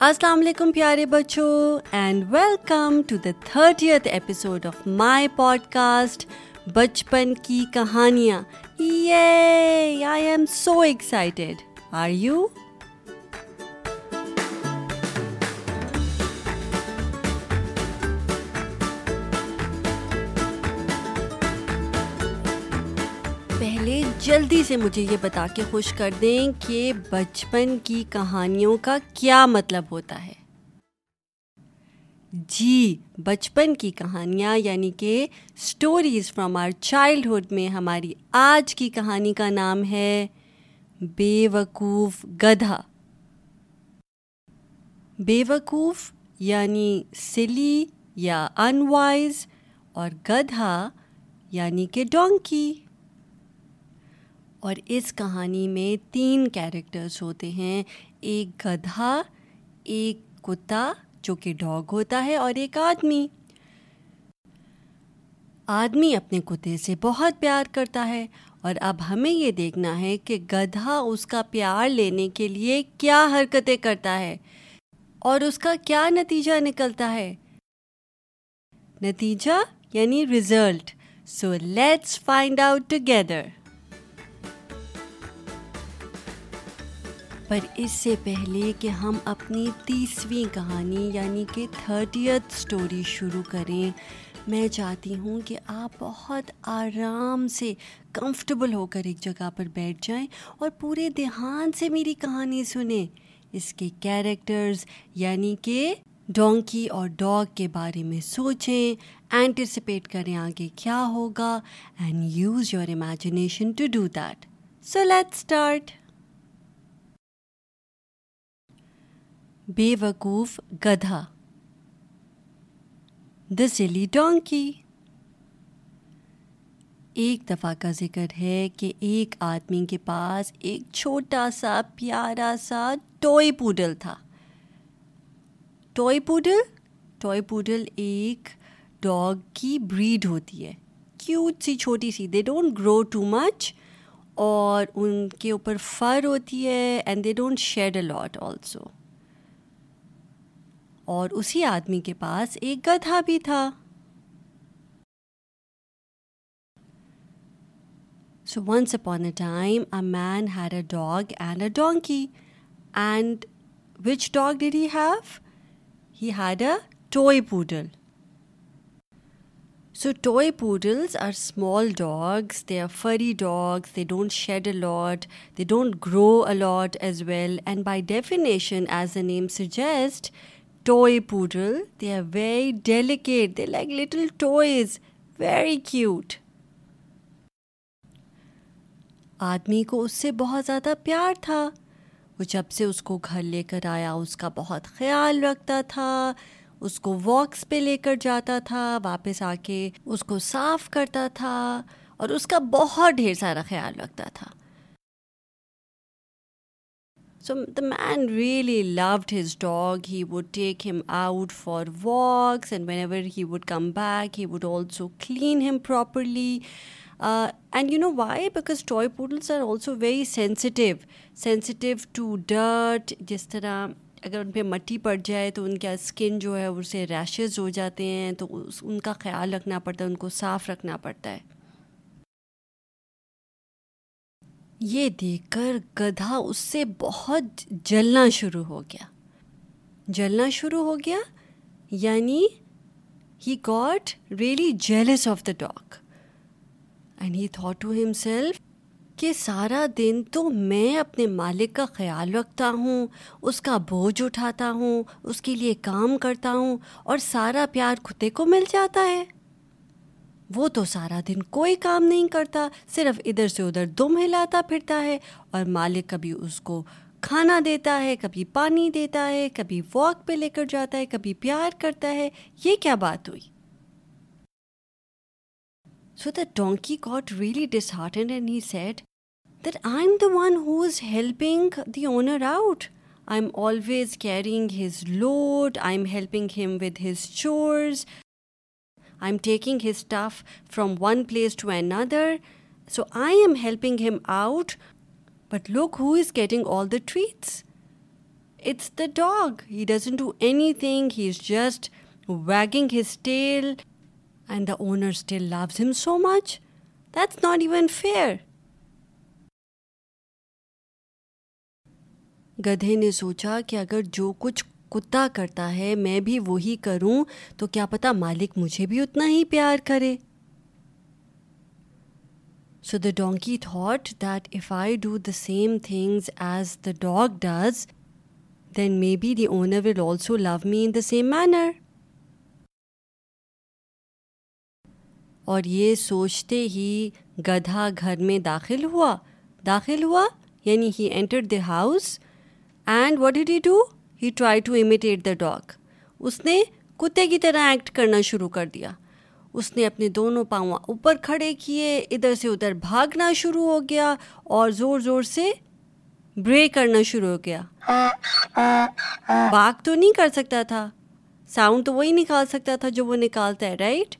السلام علیکم پیارے بچوں and welcome to the thirtieth episode of my podcast بچپن کی کہانیاں I am so excited are you جلدی سے مجھے یہ بتا کے خوش کر دیں کہ بچپن کی کہانیوں کا کیا مطلب ہوتا ہے۔ جی بچپن کی کہانیاں یعنی کہ اسٹوریز فرام آر چائلڈہڈ میں ہماری آج کی کہانی کا نام ہے بے وقوف گدھا۔ بے وقوف یعنی سلی یا انوائز اور گدھا یعنی کہ ڈونکی اور اس کہانی میں تین کیریکٹرس ہوتے ہیں۔ ایک گدھا، ایک کتا جو کہ ڈاگ ہوتا ہے اور ایک آدمی۔ آدمی اپنے کتے سے بہت پیار کرتا ہے اور اب ہمیں یہ دیکھنا ہے کہ گدھا اس کا پیار لینے کے لیے کیا حرکتیں کرتا ہے اور اس کا کیا نتیجہ نکلتا ہے۔ نتیجہ یعنی result so let's find out together پر اس سے پہلے کہ ہم اپنی تیسویں کہانی یعنی کہ تھرٹیتھ اسٹوری شروع کریں، میں چاہتی ہوں کہ آپ بہت آرام سے کمفرٹیبل ہو کر ایک جگہ پر بیٹھ جائیں اور پورے دھیان سے میری کہانی سنیں۔ اس کے کیریکٹرز یعنی کہ ڈونکی اور ڈاگ کے بارے میں سوچیں اینٹیسپیٹ کریں آگے کیا ہوگا and use your imagination to do that so let start بے وقوف گدھا۔ دا سلی ڈونکی ایک دفعہ کا ذکر ہے کہ ایک آدمی کے پاس ایک چھوٹا سا پیارا سا ٹوئی پوڈل تھا۔ ٹوئی پوڈل؟ ٹوئی پوڈل ایک ڈاگ کی بریڈ ہوتی ہے۔ کیوٹ سی، چھوٹی سی they don't grow too much اور ان کے اوپر فر ہوتی ہے and they don't shed a lot also اور اسی آدمی کے پاس ایک گدھا بھی تھا۔ So once upon a time a man had a dog and a donkey and which dog did he have he had a toy poodle so toy poodles are small dogs they are furry dogs they don't shed a lot they don't grow a lot as well and by definition is a name suggest toy poodle. They are very delicate. They're like little toys. Very cute. آدمی کو اس سے بہت زیادہ پیار تھا وہ جب سے اس کو گھر لے کر آیا اس کا بہت خیال رکھتا تھا اس کو واکس پہ لے کر جاتا تھا واپس آ کے اس کو صاف کرتا تھا اور اس کا بہت ڈھیر سارا خیال رکھتا تھا So the man really loved his dog. He would take him out for walks, and whenever he would come back, he would also clean him properly. Uh, and you know why? Because toy poodles are also very sensitive sensitive to dirt. جس طرح اگر ان پہ مٹی پڑ جائے تو ان کا skin جو ہے اسے ریشز ہو جاتے ہیں تو ان کا خیال رکھنا پڑتا ہے ان کو صاف رکھنا پڑتا ہے یہ دیکھ کر گدھا اس سے بہت جلنا شروع ہو گیا۔ جلنا شروع ہو گیا یعنی he got really jealous of the dog and he thought to himself کہ سارا دن تو میں اپنے مالک کا خیال رکھتا ہوں، اس کا بوجھ اٹھاتا ہوں، اس کے لیے کام کرتا ہوں اور سارا پیار کتے کو مل جاتا ہے۔ وہ تو سارا دن کوئی کام نہیں کرتا، صرف ادھر سے ادھر دم ہلاتا پھرتا ہے اور مالک کبھی اس کو کھانا دیتا ہے، کبھی پانی دیتا ہے، کبھی واک پہ لے کر جاتا ہے، کبھی پیار کرتا ہے۔ یہ کیا بات ہوئی؟ So the donkey got really disheartened and he said that I am the one who is helping the owner out I am always carrying his load I am helping him with his chores I am taking his stuff from one place to another so I am helping him out but look who is getting all the treats it's the dog he doesn't do any thing he is just wagging his tail and the owner still loves him so much that's not even fair گدھے نے سوچا کہ اگر جو کچھ کتا کرتا ہے، میں بھی وہی کروں۔ تو کیا پتا مالک مجھے بھی اتنا ہی پیار کرے۔ So the donkey thought that if I do the same things as the dog does then may be the owner will also love me in the same manner اور یہ سوچتے ہی گدھا گھر میں داخل ہوا۔ داخل ہوا یعنی he enter the house and what did you do he try to imitate the dog اس نے کتے کی طرح ایکٹ کرنا شروع کر دیا اس نے اپنے دونوں پاؤں اوپر کھڑے کیے ادھر سے ادھر بھاگنا شروع ہو گیا اور زور زور سے برے کرنا شروع ہو گیا باغ تو نہیں کر سکتا تھا ساؤنڈ تو وہی نکال سکتا تھا جو وہ نکالتا ہے رائٹ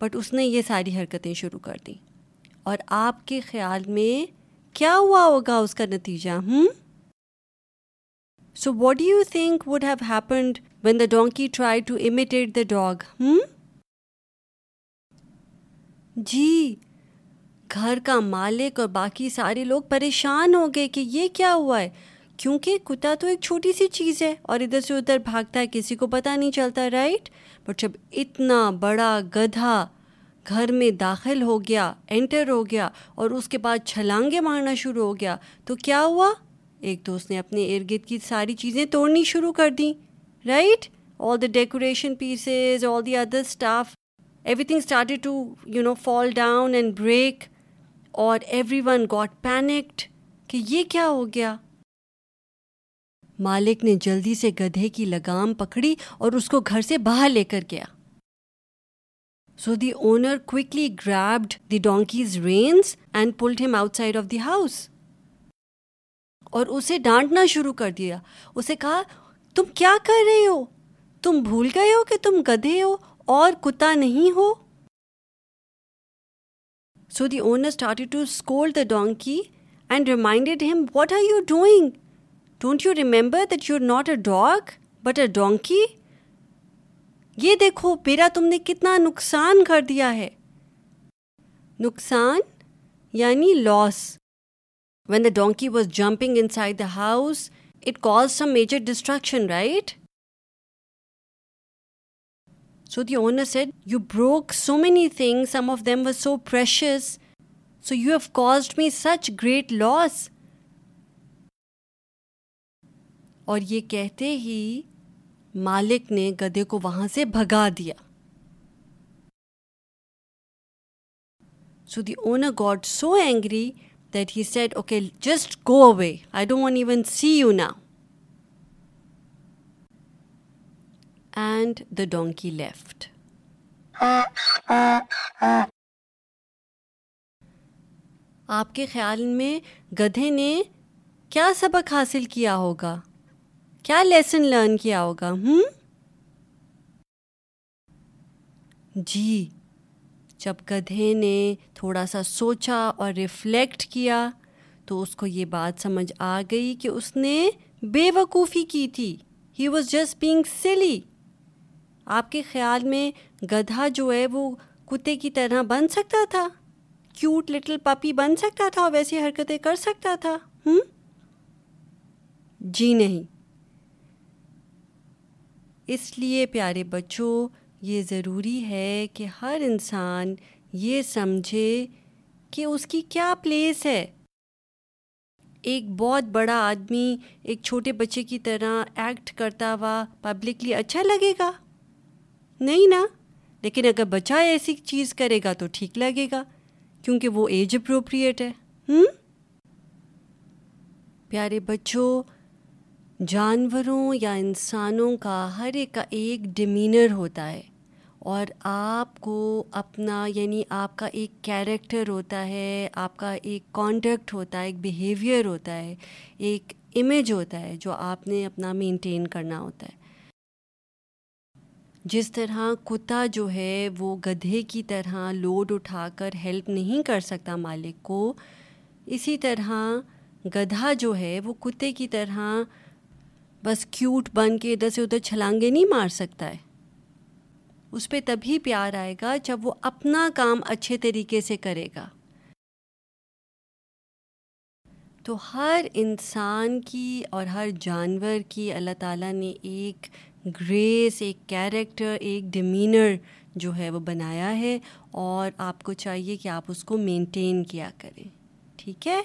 بٹ اس نے یہ ساری حرکتیں شروع کر دیں اور آپ کے خیال میں کیا ہوا ہوگا اس کا نتیجہ ہوں so what do you think would have happened when the donkey try to imitate the dog ہوں جی گھر کا مالک اور باقی سارے لوگ پریشان ہو گئے کہ یہ کیا ہوا ہے۔ کیونکہ کتا تو ایک چھوٹی سی چیز ہے اور ادھر سے ادھر بھاگتا ہے، کسی کو پتہ نہیں چلتا رائٹ بٹ جب اتنا بڑا گدھا گھر میں داخل ہو گیا انٹر ہو گیا اور اس کے بعد چھلانگیں مارنا شروع ہو گیا، تو کیا ہوا؟ ایک دوست نے اپنے ارد گرد کی ساری چیزیں توڑنی شروع کر دیں right all the decoration pieces all the other stuff everything started to you know fall down and break اور ایوری ون گاٹ پینکڈ کہ یہ کیا ہو گیا۔ مالک نے جلدی سے گدھے کی لگام پکڑی اور اس کو گھر سے باہر لے کر گیا۔ So the owner quickly grabbed the donkey's reins and pulled him outside of the house اور اسے ڈانٹنا شروع کر دیا۔ اسے کہا، تم کیا کر رہے ہو؟ تم بھول گئے ہو کہ تم گدھے ہو اور کتا نہیں ہو؟ So the owner start to scold the donkey and reminded him what are you doing don't you remember that you are not a dog but a donkey یہ دیکھو میرا تم نے کتنا نقصان کر دیا ہے۔ نقصان یعنی loss when the donkey was jumping inside the house it caused some major destruction right so the owner said you broke so many thing some of them was so precious so you have caused me such great loss اور یہ کہتے ہی مالک نے گدے کو وہاں سے بھگا دیا۔ So the owner got so angry that he said okay just go away I don't want even see you نا اینڈ دا ڈونکی لیفٹ آپ کے خیال میں گدھے نے کیا سبق حاصل کیا ہوگا کیا لیسن لرن کیا ہوگا ہوں جی جب گدھے نے تھوڑا سا سوچا اور ریفلیکٹ کیا، تو اس کو یہ بات سمجھ آ گئی کہ اس نے بے وقوفی کی تھی۔ He was just being silly آپ کے خیال میں گدھا جو ہے وہ کتے کی طرح بن سکتا تھا؟ کیوٹ لٹل پپی بن سکتا تھا اور ویسی حرکتیں کر سکتا تھا۔ ہوں جی نہیں۔ اس لیے پیارے بچوں یہ ضروری ہے کہ ہر انسان یہ سمجھے کہ اس کی کیا پلیس ہے۔ ایک بہت بڑا آدمی ایک چھوٹے بچے کی طرح ایکٹ کرتا ہوا پبلکلی اچھا لگے گا؟ نہیں نا؟ لیکن اگر بچہ ایسی چیز کرے گا تو ٹھیک لگے گا، کیونکہ وہ ایج اپروپریٹ ہے۔ ہم؟ پیارے بچوں جانوروں یا انسانوں کا ہر ایک کا ایک ڈیمینر ہوتا ہے اور آپ کو اپنا یعنی آپ کا ایک کیریکٹر ہوتا ہے، آپ کا ایک کانڈکٹ ہوتا ہے، ایک بیہیویئر ہوتا ہے، ایک امیج ہوتا ہے جو آپ نے اپنا مینٹین کرنا ہوتا ہے۔ جس طرح کتا جو ہے وہ گدھے کی طرح لوڈ اٹھا کر ہیلپ نہیں کر سکتا مالک کو، اسی طرح گدھا جو ہے وہ کتے کی طرح بس کیوٹ بن کے ادھر سے ادھر چھلانگے نہیں مار سکتا ہے۔ اس پہ تبھی پیار آئے گا جب وہ اپنا کام اچھے طریقے سے کرے گا۔ تو ہر انسان کی اور ہر جانور کی اللہ تعالیٰ نے ایک گریس، ایک کیریکٹر، ایک ڈیمینر جو ہے وہ بنایا ہے اور آپ کو چاہیے کہ آپ اس کو مینٹین کیا کریں۔ ٹھیک ہے؟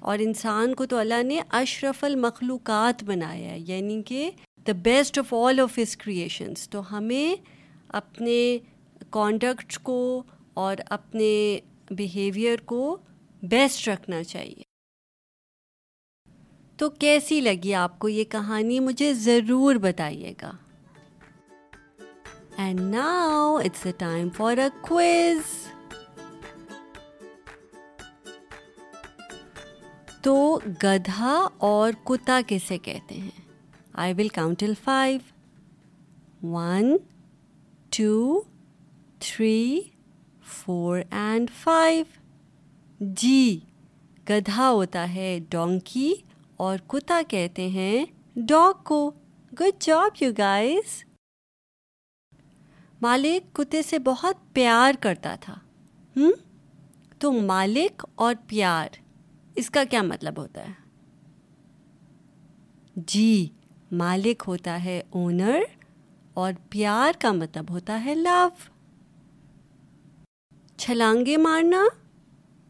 اور انسان کو تو اللہ نے اشرف المخلوقات بنایا ہے یعنی کہ the best of all of his creations تو ہمیں اپنے کانڈکٹ کو اور اپنے بیہیویئر کو بیسٹ رکھنا چاہیے۔ تو کیسی لگی آپ کو یہ کہانی؟ مجھے ضرور بتائیے گا۔ And now it's a time for a quiz تو گدھا اور کتا کسے کہتے ہیں؟ I will count till five one two three four and five جی گدھا ہوتا ہے ڈونکی اور کتا کہتے ہیں ڈاگ کو۔ گڈ جاب یو گائز مالک کتے سے بہت پیار کرتا تھا۔ ہوں تو مالک اور پیار۔ اس کا کیا مطلب ہوتا ہے؟ جی مالک ہوتا ہے اونر اور پیار کا مطلب ہوتا ہے لو چھلانگے مارنا،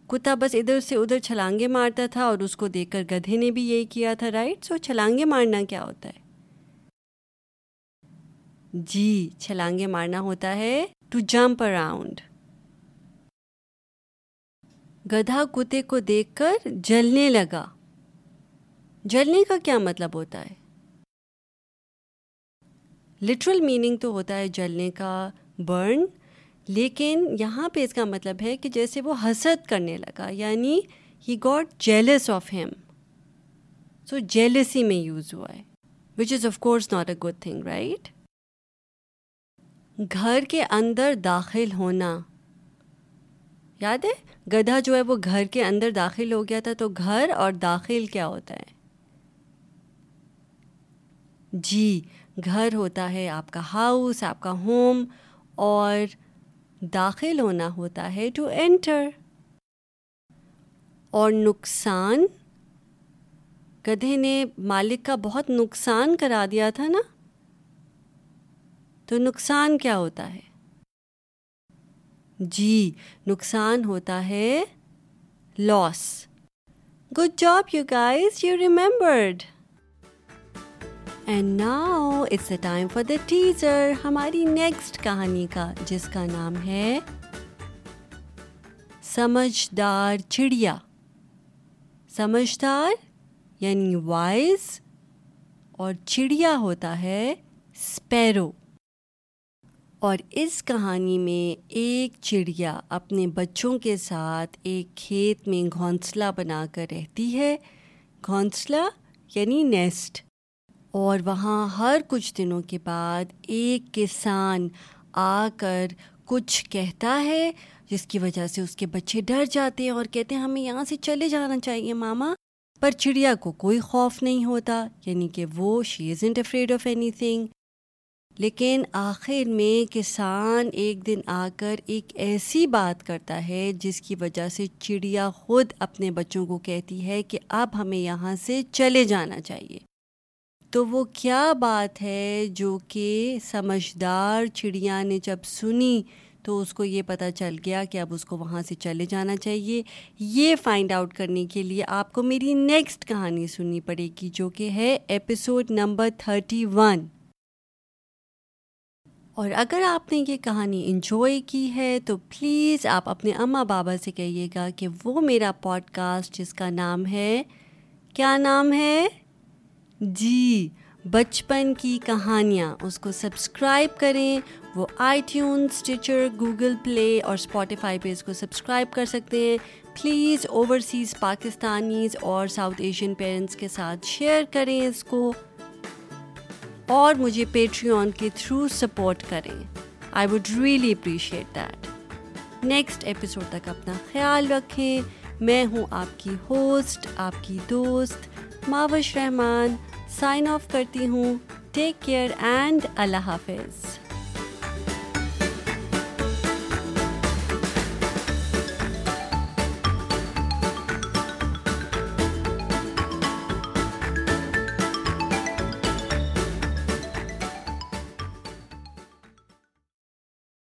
کتا بس ادھر سے ادھر چھلانگے مارتا تھا اور اس کو دیکھ کر گدھے نے بھی یہی کیا تھا رائٹ سو چھلانگے مارنا کیا ہوتا ہے؟ جی چھلانگے مارنا ہوتا ہے ٹو جمپ اراؤنڈ گدھا کتے کو دیکھ کر جلنے لگا۔ جلنے کا کیا مطلب ہوتا ہے؟ لٹرل میننگ تو ہوتا ہے جلنے کا برن لیکن یہاں پہ اس کا مطلب ہے کہ جیسے وہ حسد کرنے لگا یعنی he got jealous of him so jealousy میں یوز ہوا ہے which is of course not a good thing right گھر کے اندر داخل ہونا۔ یاد ہے؟ گدھا جو ہے وہ گھر کے اندر داخل ہو گیا تھا تو گھر اور داخل کیا ہوتا ہے؟ جی گھر ہوتا ہے، آپ کا ہاؤس آپ کا ہوم اور داخل ہونا ہوتا ہے ٹو انٹر اور نقصان؟ گدھے نے مالک کا بہت نقصان کرا دیا تھا نا؟ تو نقصان کیا ہوتا ہے؟ جی نقصان ہوتا ہے۔ Loss good job you guys you remembered and now it's a time for the teaser ہماری نیکسٹ کہانی کا، جس کا نام ہے سمجھدار چڑیا۔ سمجھدار یعنی وائز اور چڑیا ہوتا ہے اسپیرو اور اس کہانی میں ایک چڑیا اپنے بچوں کے ساتھ ایک کھیت میں گھونسلہ بنا کر رہتی ہے۔ گھونسلہ یعنی نیسٹ۔ اور وہاں ہر کچھ دنوں کے بعد ایک کسان آ کر کچھ کہتا ہے، جس کی وجہ سے اس کے بچے ڈر جاتے ہیں اور کہتے ہیں، ہمیں یہاں سے چلے جانا چاہیے ماما۔ پر چڑیا کو کوئی خوف نہیں ہوتا یعنی کہ وہ she is ain't afraid of anything لیکن آخر میں کسان ایک دن آ کر ایک ایسی بات کرتا ہے جس کی وجہ سے چڑیا خود اپنے بچوں کو کہتی ہے کہ اب ہمیں یہاں سے چلے جانا چاہیے۔ تو وہ کیا بات ہے جو کہ سمجھدار چڑیا نے جب سنی تو اس کو یہ پتہ چل گیا کہ اب اس کو وہاں سے چلے جانا چاہیے۔ یہ فائنڈ آؤٹ کرنے کے لیے آپ کو میری نیکسٹ کہانی سننی پڑے گی جو کہ ہے ایپیسوڈ نمبر تھرٹی ون اور اگر آپ نے یہ کہانی انجوائے کی ہے تو پلیز آپ اپنے اماں بابا سے کہیے گا کہ وہ میرا پوڈ کاسٹ جس کا نام ہے، کیا نام ہے؟ جی بچپن کی کہانیاں۔ اس کو سبسکرائب کریں۔ وہ iTunes Stitcher Google Play اور اسپوٹیفائی پہ اس کو سبسکرائب کر سکتے ہیں۔ پلیز اوورسیز پاکستانیز اور ساؤتھ ایشین پیرنٹس کے ساتھ شیئر کریں اس کو۔ اور مجھے پیٹری آن کے تھرو سپورٹ کریں۔ I would really appreciate that next episode تک اپنا خیال رکھیں۔ میں ہوں آپ کی ہوسٹ آپ کی دوست ماوش رحمان۔ سائن آف کرتی ہوں۔ ٹیک کیئر اینڈ اللہ حافظ۔